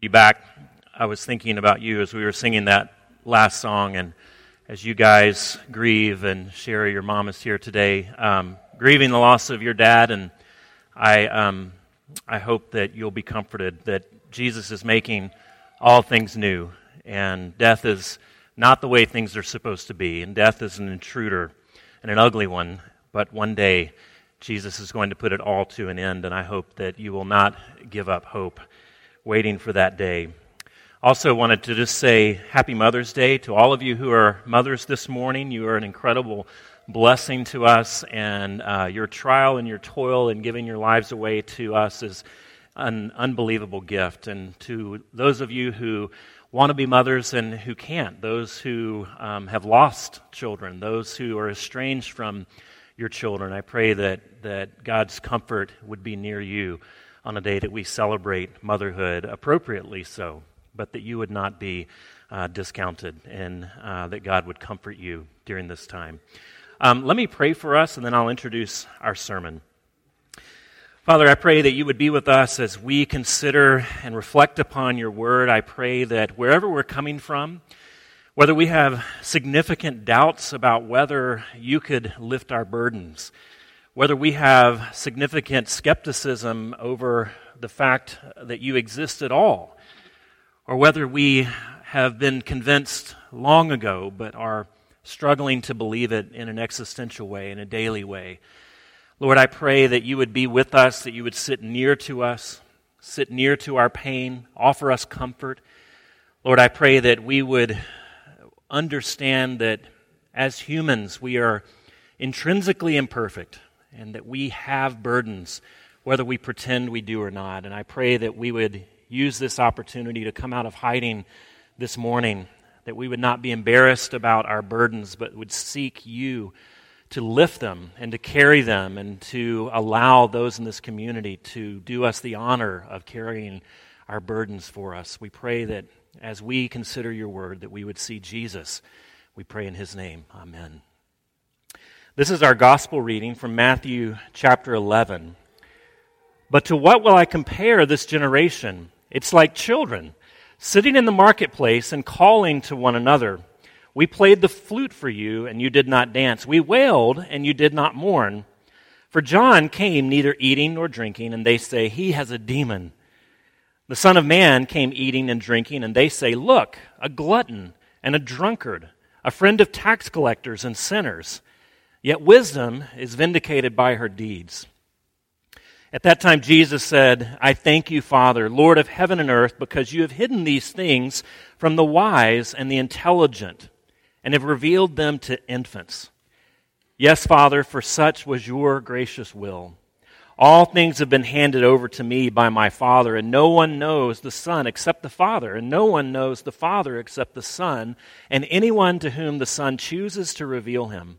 You back. I was thinking about you as we were singing that last song, and as you guys grieve, and Sherry, your mom is here today, um, grieving the loss of your dad, and I, um, I hope that you'll be comforted that Jesus is making all things new, and death is not the way things are supposed to be, and death is an intruder and an ugly one, but one day Jesus is going to put it all to an end, and I hope that you will not give up hope waiting for that day. Also, wanted to just say Happy Mother's Day to all of you who are mothers this morning. You are an incredible blessing to us, and uh, your trial and your toil in giving your lives away to us is an unbelievable gift. And to those of you who want to be mothers and who can't, those who um, have lost children, those who are estranged from your children, I pray that, that God's comfort would be near you on a day that we celebrate motherhood, appropriately so, but that you would not be uh, discounted and uh, that God would comfort you during this time. Um, let me pray for us, and then I'll introduce our sermon. Father, I pray that you would be with us as we consider and reflect upon your word. I pray that wherever we're coming from, whether we have significant doubts about whether you could lift our burdens, whether we have significant skepticism over the fact that you exist at all, or whether we have been convinced long ago but are struggling to believe it in an existential way, in a daily way. Lord, I pray that you would be with us, that you would sit near to us, sit near to our pain, offer us comfort. Lord, I pray that we would understand that as humans we are intrinsically imperfect and that we have burdens, whether we pretend we do or not. And I pray that we would use this opportunity to come out of hiding this morning, that we would not be embarrassed about our burdens, but would seek you to lift them and to carry them and to allow those in this community to do us the honor of carrying our burdens for us. We pray that as we consider your word, that we would see Jesus. We pray in his name. Amen. This is our gospel reading from Matthew chapter 11. But to what will I compare this generation? It's like children sitting in the marketplace and calling to one another. We played the flute for you, and you did not dance. We wailed, and you did not mourn. For John came neither eating nor drinking, and they say, He has a demon. The Son of Man came eating and drinking, and they say, Look, a glutton and a drunkard, a friend of tax collectors and sinners. Yet wisdom is vindicated by her deeds. At that time, Jesus said, I thank you, Father, Lord of heaven and earth, because you have hidden these things from the wise and the intelligent, and have revealed them to infants. Yes, Father, for such was your gracious will. All things have been handed over to me by my Father, and no one knows the Son except the Father, and no one knows the Father except the Son, and anyone to whom the Son chooses to reveal him.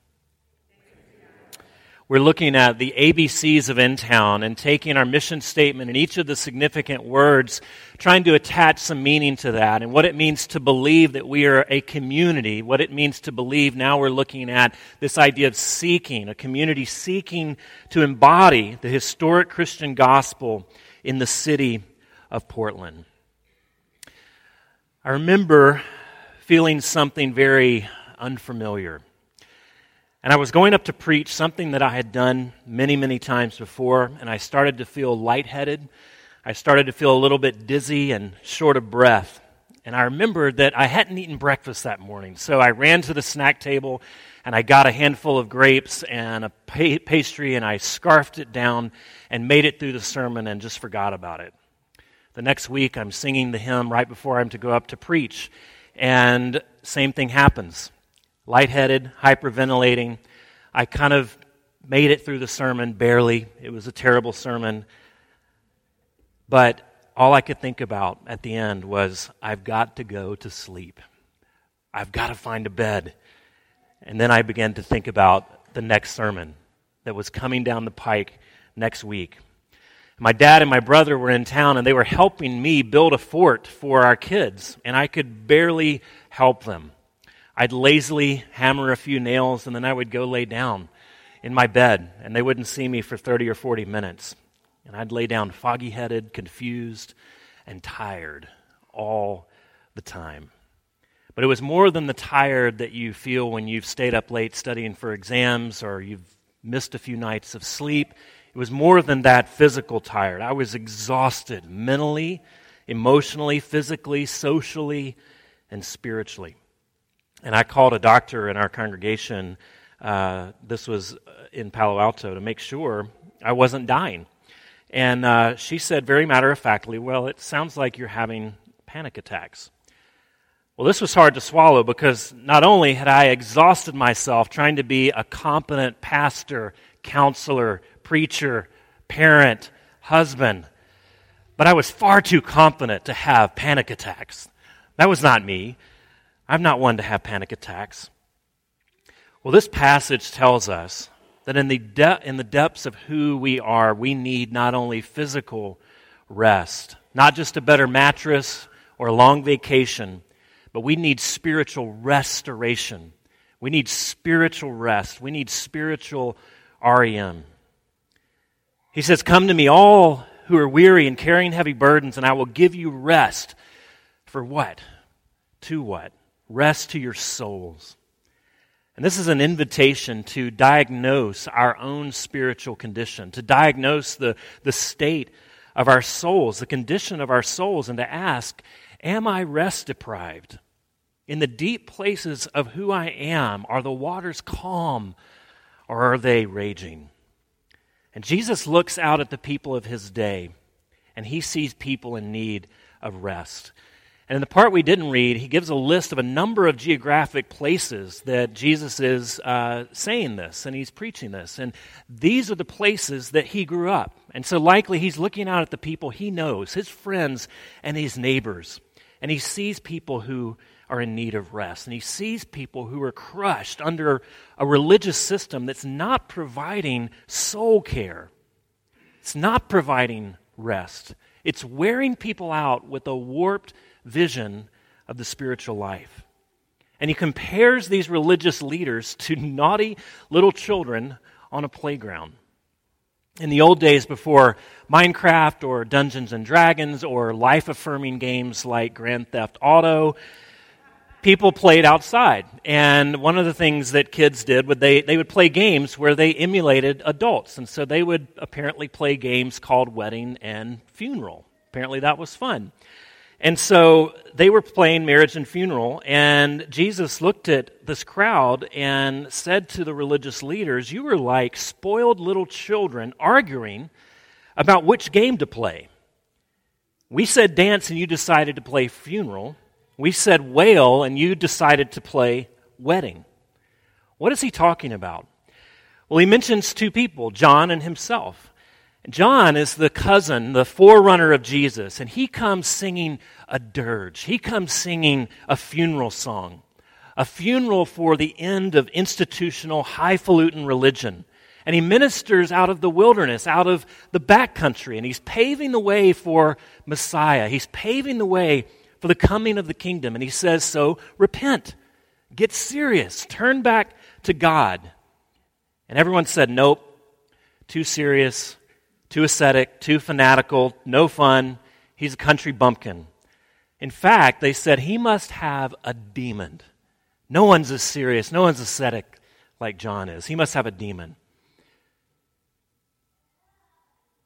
We're looking at the ABCs of In Town and taking our mission statement and each of the significant words, trying to attach some meaning to that and what it means to believe that we are a community, what it means to believe. Now we're looking at this idea of seeking, a community seeking to embody the historic Christian gospel in the city of Portland. I remember feeling something very unfamiliar. And I was going up to preach something that I had done many, many times before, and I started to feel lightheaded. I started to feel a little bit dizzy and short of breath. And I remembered that I hadn't eaten breakfast that morning. So I ran to the snack table and I got a handful of grapes and a pa- pastry and I scarfed it down and made it through the sermon and just forgot about it. The next week, I'm singing the hymn right before I'm to go up to preach. And same thing happens lightheaded, hyperventilating. I kind of made it through the sermon barely. It was a terrible sermon. But all I could think about at the end was, I've got to go to sleep. I've got to find a bed. And then I began to think about the next sermon that was coming down the pike next week. My dad and my brother were in town and they were helping me build a fort for our kids, and I could barely help them. I'd lazily hammer a few nails and then I would go lay down in my bed, and they wouldn't see me for 30 or 40 minutes. And I'd lay down foggy headed, confused, and tired all the time. But it was more than the tired that you feel when you've stayed up late studying for exams or you've missed a few nights of sleep. It was more than that physical tired. I was exhausted mentally, emotionally, physically, socially, and spiritually. And I called a doctor in our congregation. Uh, this was in Palo Alto to make sure I wasn't dying. And uh, she said, very matter of factly, Well, it sounds like you're having panic attacks. Well, this was hard to swallow because not only had I exhausted myself trying to be a competent pastor, counselor, preacher, parent, husband, but I was far too confident to have panic attacks. That was not me. I'm not one to have panic attacks. Well, this passage tells us that in the, de- in the depths of who we are, we need not only physical rest, not just a better mattress or a long vacation, but we need spiritual restoration. We need spiritual rest. We need spiritual REM. He says, Come to me, all who are weary and carrying heavy burdens, and I will give you rest. For what? To what? Rest to your souls. And this is an invitation to diagnose our own spiritual condition, to diagnose the, the state of our souls, the condition of our souls, and to ask, Am I rest deprived? In the deep places of who I am, are the waters calm or are they raging? And Jesus looks out at the people of his day and he sees people in need of rest. And in the part we didn't read, he gives a list of a number of geographic places that Jesus is uh, saying this and he's preaching this. And these are the places that he grew up. And so likely he's looking out at the people he knows, his friends and his neighbors and he sees people who are in need of rest. And he sees people who are crushed under a religious system that's not providing soul care, it's not providing rest. It's wearing people out with a warped vision of the spiritual life. And he compares these religious leaders to naughty little children on a playground in the old days before Minecraft or Dungeons and Dragons or life affirming games like Grand Theft Auto, people played outside. And one of the things that kids did would they, they would play games where they emulated adults. And so they would apparently play games called Wedding and Funeral. Apparently that was fun. And so they were playing marriage and funeral, and Jesus looked at this crowd and said to the religious leaders, You were like spoiled little children arguing about which game to play. We said dance, and you decided to play funeral. We said wail, and you decided to play wedding. What is he talking about? Well, he mentions two people, John and himself. John is the cousin, the forerunner of Jesus, and he comes singing a dirge. He comes singing a funeral song, a funeral for the end of institutional, highfalutin religion. And he ministers out of the wilderness, out of the backcountry, and he's paving the way for Messiah. He's paving the way for the coming of the kingdom. And he says, So repent, get serious, turn back to God. And everyone said, Nope, too serious too ascetic, too fanatical, no fun. He's a country bumpkin. In fact, they said he must have a demon. No one's as serious, no one's ascetic like John is. He must have a demon.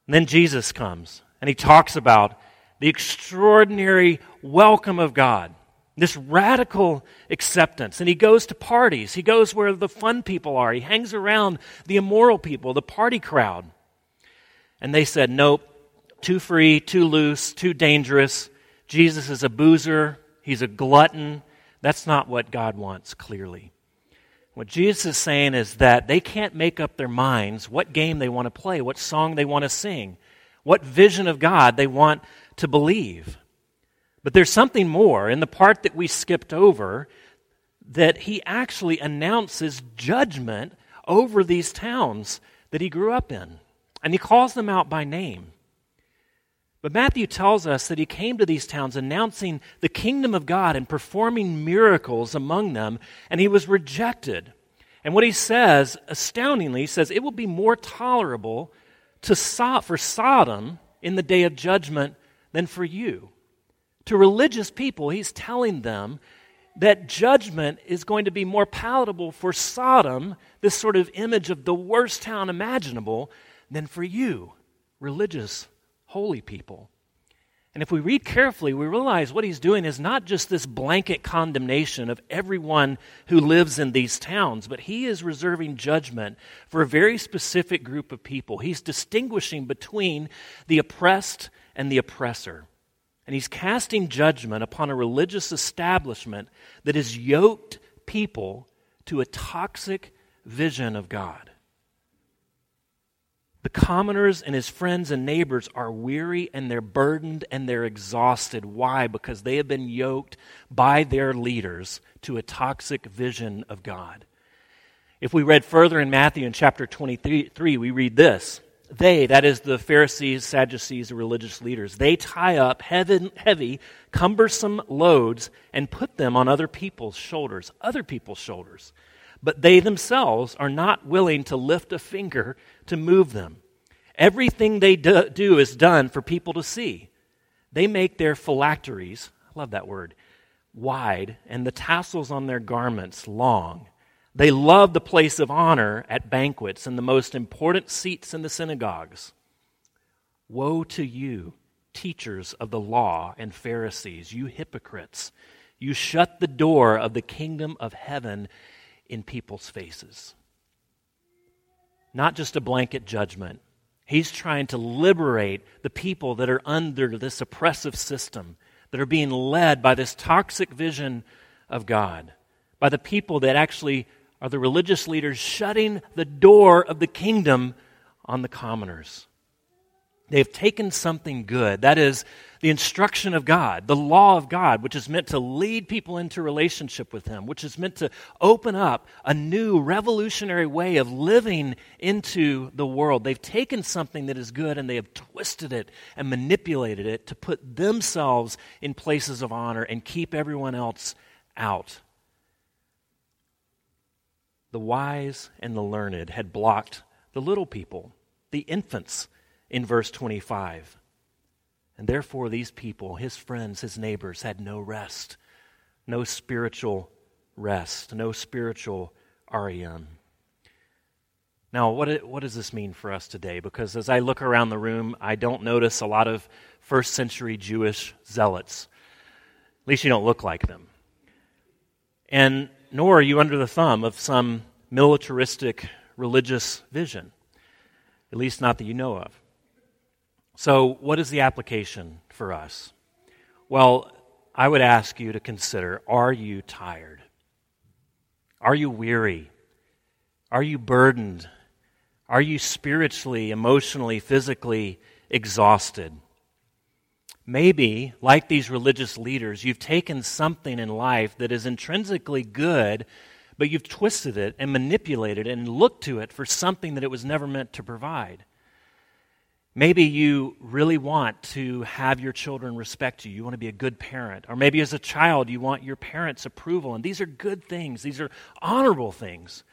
And then Jesus comes and he talks about the extraordinary welcome of God, this radical acceptance. And he goes to parties, he goes where the fun people are, he hangs around the immoral people, the party crowd. And they said, nope, too free, too loose, too dangerous. Jesus is a boozer, he's a glutton. That's not what God wants, clearly. What Jesus is saying is that they can't make up their minds what game they want to play, what song they want to sing, what vision of God they want to believe. But there's something more. In the part that we skipped over, that he actually announces judgment over these towns that he grew up in. And he calls them out by name. But Matthew tells us that he came to these towns announcing the kingdom of God and performing miracles among them, and he was rejected. And what he says, astoundingly, he says, it will be more tolerable to so- for Sodom in the day of judgment than for you. To religious people, he's telling them that judgment is going to be more palatable for Sodom, this sort of image of the worst town imaginable, than for you, religious, holy people. And if we read carefully, we realize what he's doing is not just this blanket condemnation of everyone who lives in these towns, but he is reserving judgment for a very specific group of people. He's distinguishing between the oppressed and the oppressor. And he's casting judgment upon a religious establishment that has yoked people to a toxic vision of God. The commoners and his friends and neighbors are weary and they're burdened and they're exhausted. Why? Because they have been yoked by their leaders to a toxic vision of God. If we read further in Matthew in chapter 23, we read this they, that is the Pharisees, Sadducees, religious leaders, they tie up heavy, heavy, cumbersome loads and put them on other people's shoulders, other people's shoulders. But they themselves are not willing to lift a finger to move them. Everything they do, is done for people to see. They make their phylacteries, I love that word, wide, and the tassels on their garments long. They love the place of honor at banquets and the most important seats in the synagogues. Woe to you, teachers of the law and Pharisees, you hypocrites! You shut the door of the kingdom of heaven in people's faces. Not just a blanket judgment. He's trying to liberate the people that are under this oppressive system, that are being led by this toxic vision of God, by the people that actually are the religious leaders shutting the door of the kingdom on the commoners. They've taken something good, that is, the instruction of God, the law of God, which is meant to lead people into relationship with Him, which is meant to open up a new revolutionary way of living into the world. They've taken something that is good and they have twisted it and manipulated it to put themselves in places of honor and keep everyone else out the wise and the learned had blocked the little people, the infants, in verse 25. And therefore, these people, his friends, his neighbors, had no rest, no spiritual rest, no spiritual REM. Now, what, what does this mean for us today? Because as I look around the room, I don't notice a lot of first century Jewish zealots. At least you don't look like them. And nor are you under the thumb of some militaristic religious vision, at least not that you know of. So, what is the application for us? Well, I would ask you to consider are you tired? Are you weary? Are you burdened? Are you spiritually, emotionally, physically exhausted? Maybe, like these religious leaders, you've taken something in life that is intrinsically good, but you've twisted it and manipulated it and looked to it for something that it was never meant to provide. Maybe you really want to have your children respect you. You want to be a good parent. Or maybe as a child, you want your parents' approval. And these are good things, these are honorable things.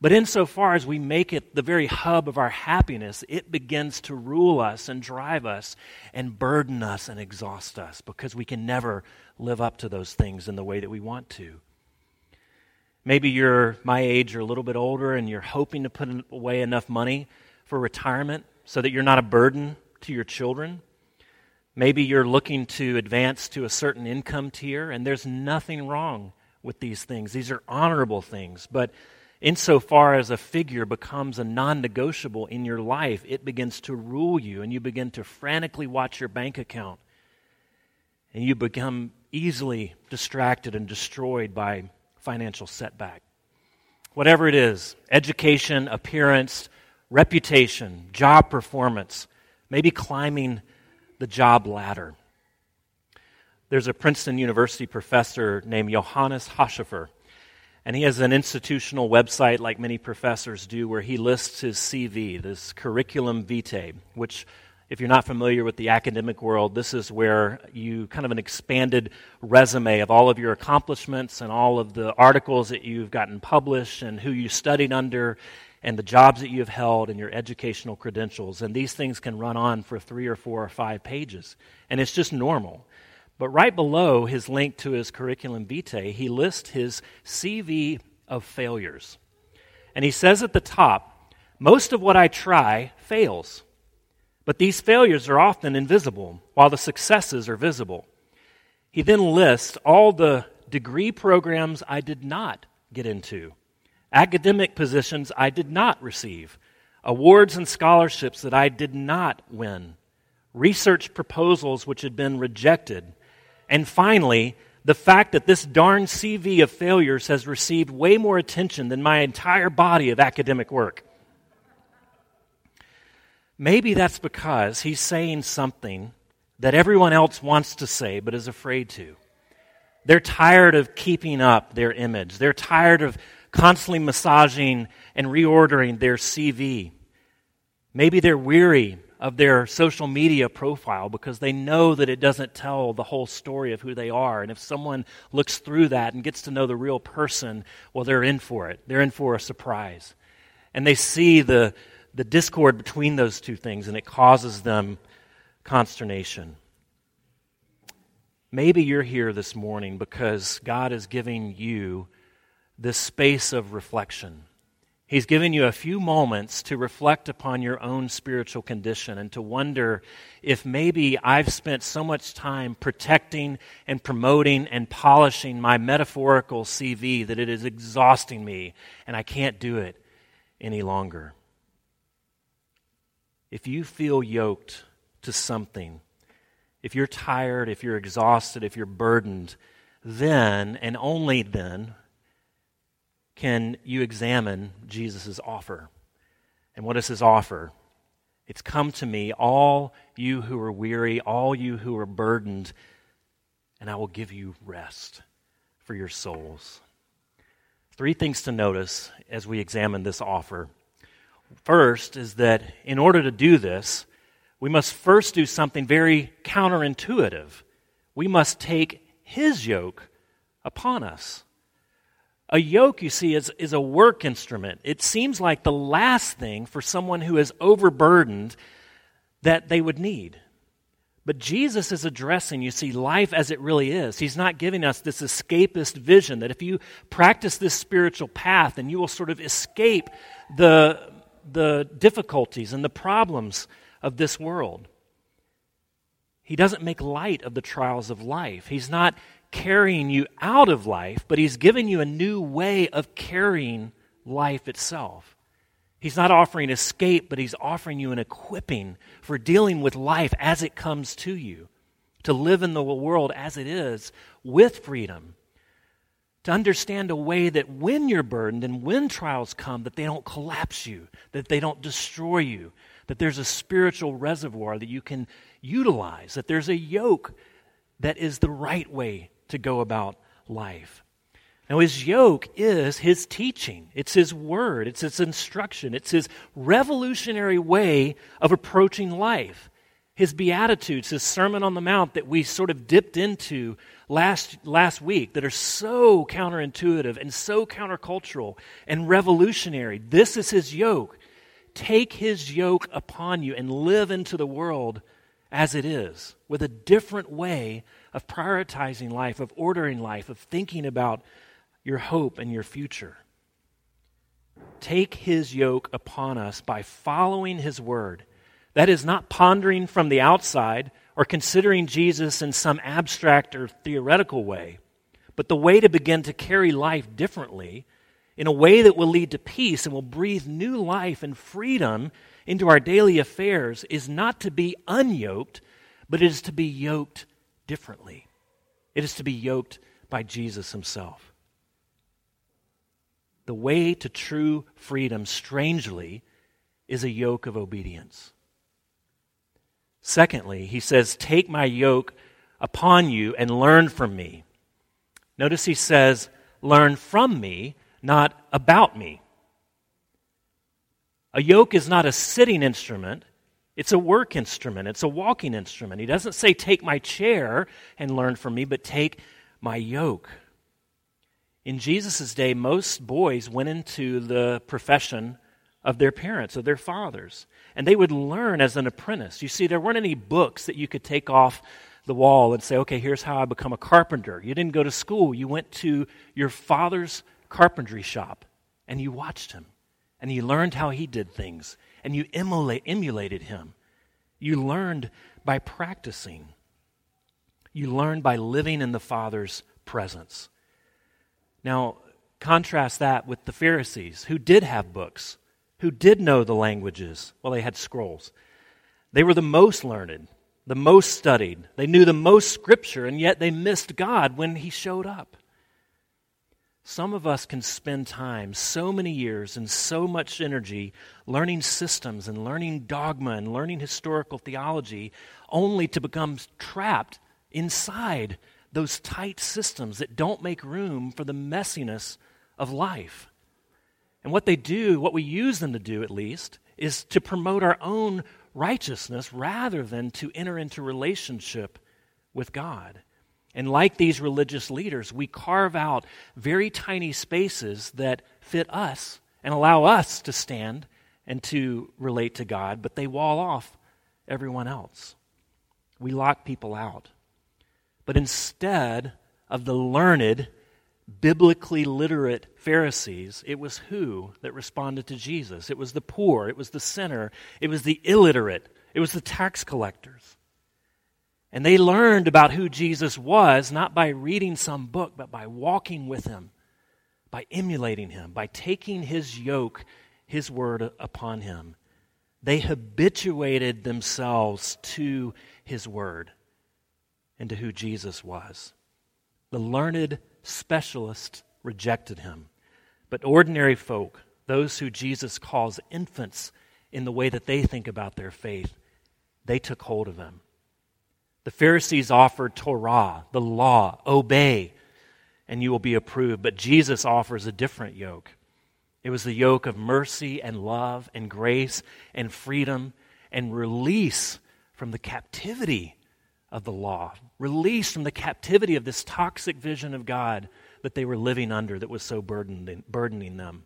But insofar as we make it the very hub of our happiness, it begins to rule us and drive us and burden us and exhaust us because we can never live up to those things in the way that we want to. Maybe you're my age or a little bit older and you're hoping to put away enough money for retirement so that you're not a burden to your children. Maybe you're looking to advance to a certain income tier, and there's nothing wrong with these things. These are honorable things. But insofar as a figure becomes a non negotiable in your life, it begins to rule you, and you begin to frantically watch your bank account. And you become easily distracted and destroyed by financial setback. Whatever it is education, appearance, reputation, job performance, maybe climbing the job ladder. There's a Princeton University professor named Johannes Haushofer And he has an institutional website, like many professors do, where he lists his CV, this curriculum vitae, which, if you're not familiar with the academic world, this is where you kind of an expanded resume of all of your accomplishments and all of the articles that you've gotten published and who you studied under and the jobs that you've held and your educational credentials. And these things can run on for three or four or five pages. And it's just normal. But right below his link to his curriculum vitae, he lists his CV of failures. And he says at the top, most of what I try fails. But these failures are often invisible, while the successes are visible. He then lists all the degree programs I did not get into, academic positions I did not receive, awards and scholarships that I did not win, research proposals which had been rejected, and finally, the fact that this darn CV of failures has received way more attention than my entire body of academic work. Maybe that's because he's saying something that everyone else wants to say but is afraid to. They're tired of keeping up their image. They're tired of constantly massaging and reordering their CV. Maybe they're weary of their social media profile because they know that it doesn't tell the whole story of who they are. And if someone looks through that and gets to know the real person, well, they're in for it. They're in for a surprise. And they see the, the discord between those two things, and it causes them consternation. Maybe you're here this morning because God is giving you this space of reflection He's given you a few moments to reflect upon your own spiritual condition and to wonder if maybe I've spent so much time protecting and promoting and polishing my metaphorical CV that it is exhausting me and I can't do it any longer. If you feel yoked to something, if you're tired, if you're exhausted, if you're burdened, then and only then can you examine Jesus' offer. And what is his offer? It's come to me, all you who are weary, all you who are burdened, and I will give you rest for your souls. Three things to notice as we examine this offer. First is that in order to do this, we must first do something very counterintuitive. We must take his yoke upon us. A yoke, you see, is, is a work instrument. It seems like the last thing for someone who is overburdened that they would need. But Jesus is addressing, you see, life as it really is. He's not giving us this escapist vision that if you practice this spiritual path, then you will sort of escape the, the difficulties and the problems of this world. He doesn't make light of the trials of life. He's not carrying you out of life, but He's given you a new way of carrying life itself. He's not offering escape, but He's offering you an equipping for dealing with life as it comes to you, to live in the world as it is with freedom, to understand a way that when you're burdened and when trials come, that they don't collapse you, that they don't destroy you, that there's a spiritual reservoir that you can utilize, that there's a yoke that is the right way to go about life. Now, his yoke is his teaching, it's his word, it's his instruction, it's his revolutionary way of approaching life. His Beatitudes, his Sermon on the Mount that we sort of dipped into last, last week, that are so counterintuitive and so countercultural and revolutionary. This is his yoke. Take his yoke upon you and live into the world as it is, with a different way of prioritizing life, of ordering life, of thinking about your hope and your future. Take his yoke upon us by following his word. That is not pondering from the outside or considering Jesus in some abstract or theoretical way, but the way to begin to carry life differently in a way that will lead to peace and will breathe new life and freedom into our daily affairs is not to be unyoked, but it is to be yoked differently. It is to be yoked by Jesus himself. The way to true freedom, strangely, is a yoke of obedience. Secondly, he says, Take my yoke upon you and learn from me. Notice he says, learn from me, not about me. A yoke is not a sitting instrument, it's a work instrument, it's a walking instrument. He doesn't say, Take my chair and learn from me, but take my yoke. In Jesus' day, most boys went into the profession of their parents, of their fathers, and they would learn as an apprentice. You see, there weren't any books that you could take off the wall and say, okay, here's how I become a carpenter. You didn't go to school, you went to your father's carpentry shop and you watched him and you learned how he did things and you emulate, emulated him. You learned by practicing. You learned by living in the Father's presence. Now, contrast that with the Pharisees, who did have books, who did know the languages. Well, they had scrolls. They were the most learned, the most studied. They knew the most scripture, and yet they missed God when He showed up. Some of us can spend time, so many years, and so much energy learning systems and learning dogma and learning historical theology, only to become trapped inside those tight systems that don't make room for the messiness of life. And what they do, what we use them to do at least, is to promote our own righteousness rather than to enter into relationship with God. And like these religious leaders, we carve out very tiny spaces that fit us and allow us to stand and to relate to God, but they wall off everyone else. We lock people out. But instead of the learned, biblically literate Pharisees, it was who that responded to Jesus? It was the poor, it was the sinner, it was the illiterate, it was the tax collectors. And they learned about who Jesus was not by reading some book, but by walking with him, by emulating him, by taking his yoke, his word upon him. They habituated themselves to his word and to who Jesus was. The learned specialists rejected him, but ordinary folk, those who Jesus calls infants in the way that they think about their faith, they took hold of him. The Pharisees offered Torah, the law, obey, and you will be approved. But Jesus offers a different yoke. It was the yoke of mercy and love and grace and freedom and release from the captivity of the law, release from the captivity of this toxic vision of God that they were living under that was so burdening, burdening them.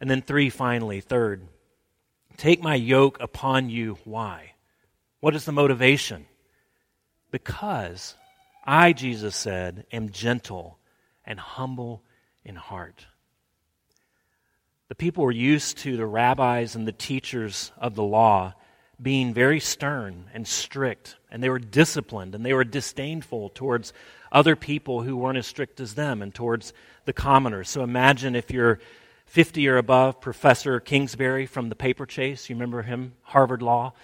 And then, three, finally, third, take my yoke upon you. Why? What is the motivation? Because I, Jesus said, am gentle and humble in heart. The people were used to the rabbis and the teachers of the law being very stern and strict, and they were disciplined and they were disdainful towards other people who weren't as strict as them and towards the commoners. So imagine if you're 50 or above, Professor Kingsbury from the paper chase, you remember him, Harvard Law.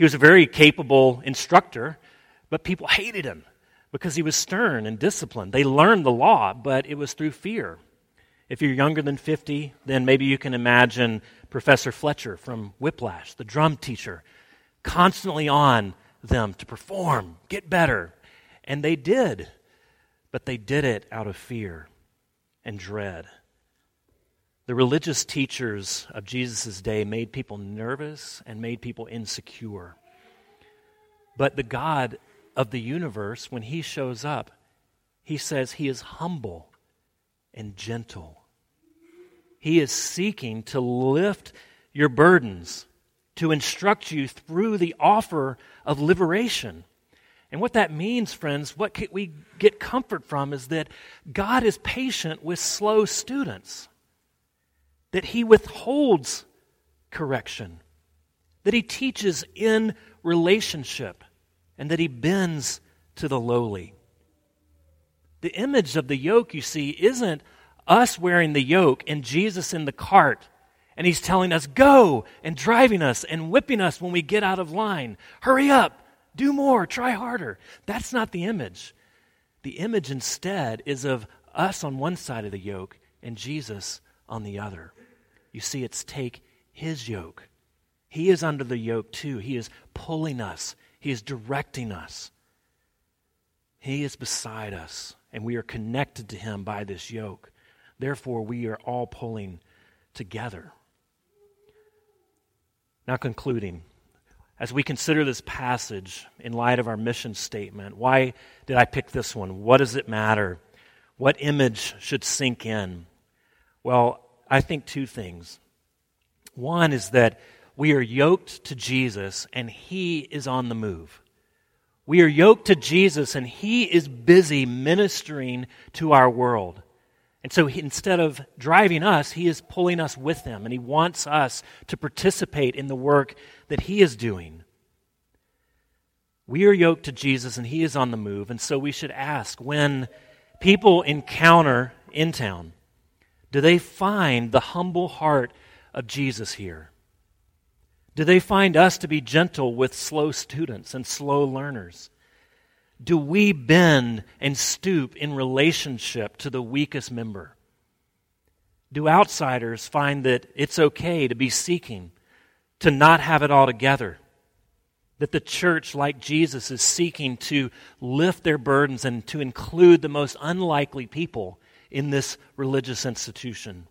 He was a very capable instructor, but people hated him because he was stern and disciplined. They learned the law, but it was through fear. If you're younger than 50, then maybe you can imagine Professor Fletcher from Whiplash, the drum teacher, constantly on them to perform, get better. And they did, but they did it out of fear and dread. The religious teachers of Jesus' day made people nervous and made people insecure. But the God of the universe, when he shows up, he says he is humble and gentle. He is seeking to lift your burdens, to instruct you through the offer of liberation. And what that means, friends, what we get comfort from is that God is patient with slow students that he withholds correction, that he teaches in relationship, and that he bends to the lowly. The image of the yoke, you see, isn't us wearing the yoke and Jesus in the cart, and he's telling us, go, and driving us and whipping us when we get out of line. Hurry up, do more, try harder. That's not the image. The image instead is of us on one side of the yoke and Jesus on the other. You see, it's take his yoke. He is under the yoke too. He is pulling us, he is directing us. He is beside us, and we are connected to him by this yoke. Therefore, we are all pulling together. Now, concluding, as we consider this passage in light of our mission statement, why did I pick this one? What does it matter? What image should sink in? Well, I think two things. One is that we are yoked to Jesus and he is on the move. We are yoked to Jesus and he is busy ministering to our world. And so he, instead of driving us, he is pulling us with him, and he wants us to participate in the work that he is doing. We are yoked to Jesus, and he is on the move, and so we should ask when people encounter in town, do they find the humble heart of Jesus here? Do they find us to be gentle with slow students and slow learners? do we bend and stoop in relationship to the weakest member? Do outsiders find that it's okay to be seeking, to not have it all together? That the church, like Jesus, is seeking to lift their burdens and to include the most unlikely people in this religious institution.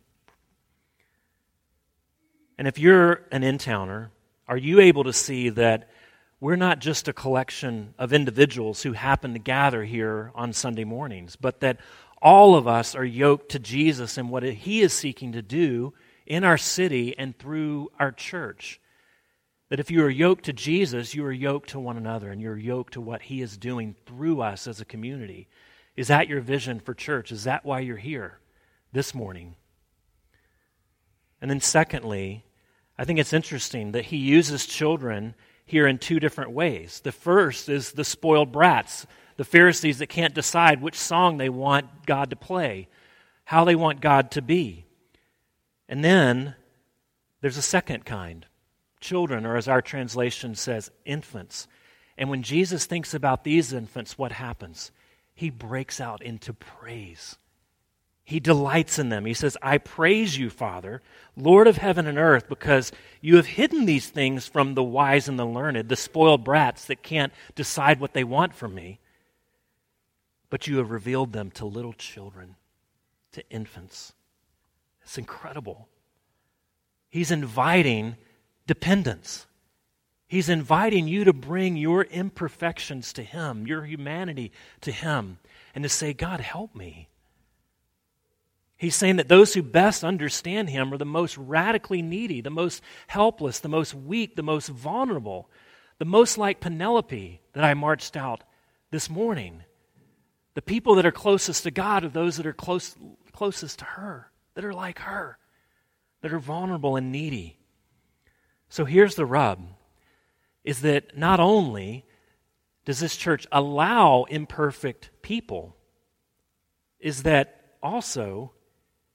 And if you're an in towner, are you able to see that we're not just a collection of individuals who happen to gather here on Sunday mornings, but that all of us are yoked to Jesus and what he is seeking to do in our city and through our church. That if you are yoked to Jesus, you are yoked to one another and you're yoked to what he is doing through us as a community. Is that your vision for church? Is that why you're here this morning? And then, secondly, I think it's interesting that he uses children here in two different ways. The first is the spoiled brats, the Pharisees that can't decide which song they want God to play, how they want God to be. And then there's a second kind children, or as our translation says, infants. And when Jesus thinks about these infants, what happens? He breaks out into praise. He delights in them. He says, I praise you, Father, Lord of heaven and earth, because you have hidden these things from the wise and the learned, the spoiled brats that can't decide what they want from me. But you have revealed them to little children, to infants. It's incredible. He's inviting dependence. He's inviting you to bring your imperfections to Him, your humanity to Him, and to say, God, help me. He's saying that those who best understand him are the most radically needy, the most helpless, the most weak, the most vulnerable, the most like Penelope that I marched out this morning. The people that are closest to God are those that are close, closest to her, that are like her, that are vulnerable and needy. So here's the rub is that not only does this church allow imperfect people, is that also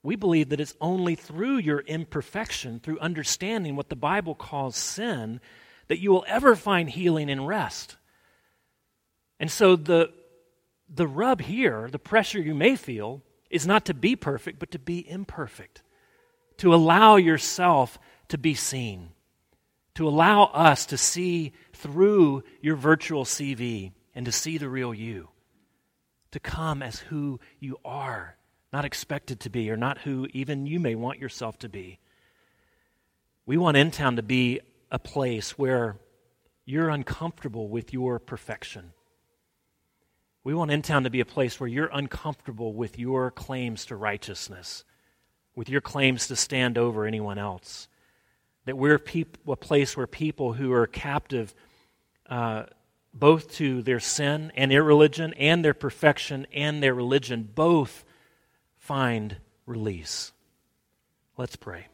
we believe that it's only through your imperfection, through understanding what the Bible calls sin, that you will ever find healing and rest. And so the, the rub here, the pressure you may feel, is not to be perfect, but to be imperfect. To allow yourself to be seen. To allow us to see through your virtual CV and to see the real you. To come as who you are not expected to be, or not who even you may want yourself to be. We want In Town to be a place where you're uncomfortable with your perfection. We want In Town to be a place where you're uncomfortable with your claims to righteousness, with your claims to stand over anyone else. That we're peop- a place where people who are captive uh, both to their sin and irreligion and their perfection and their religion both find release. Let's pray.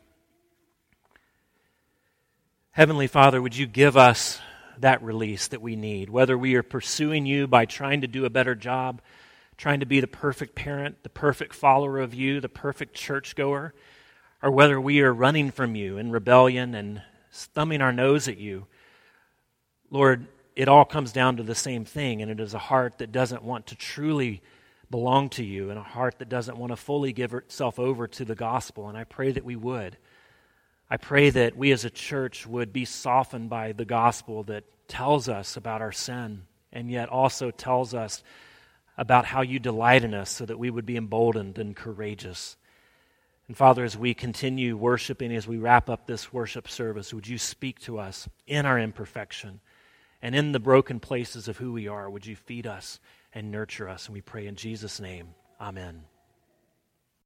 Heavenly Father, would you give us that release that we need, whether we are pursuing you by trying to do a better job, trying to be the perfect parent, the perfect follower of you, the perfect churchgoer, or whether we are running from you in rebellion and thumbing our nose at you. Lord, it all comes down to the same thing, and it is a heart that doesn't want to truly belong to you and a heart that doesn't want to fully give itself over to the gospel. And I pray that we would. I pray that we as a church would be softened by the gospel that tells us about our sin and yet also tells us about how you delight in us so that we would be emboldened and courageous. And Father, as we continue worshiping, as we wrap up this worship service, would you speak to us in our imperfection and in the broken places of who we are? Would you feed us and nurture us? And we pray in Jesus' name. Amen.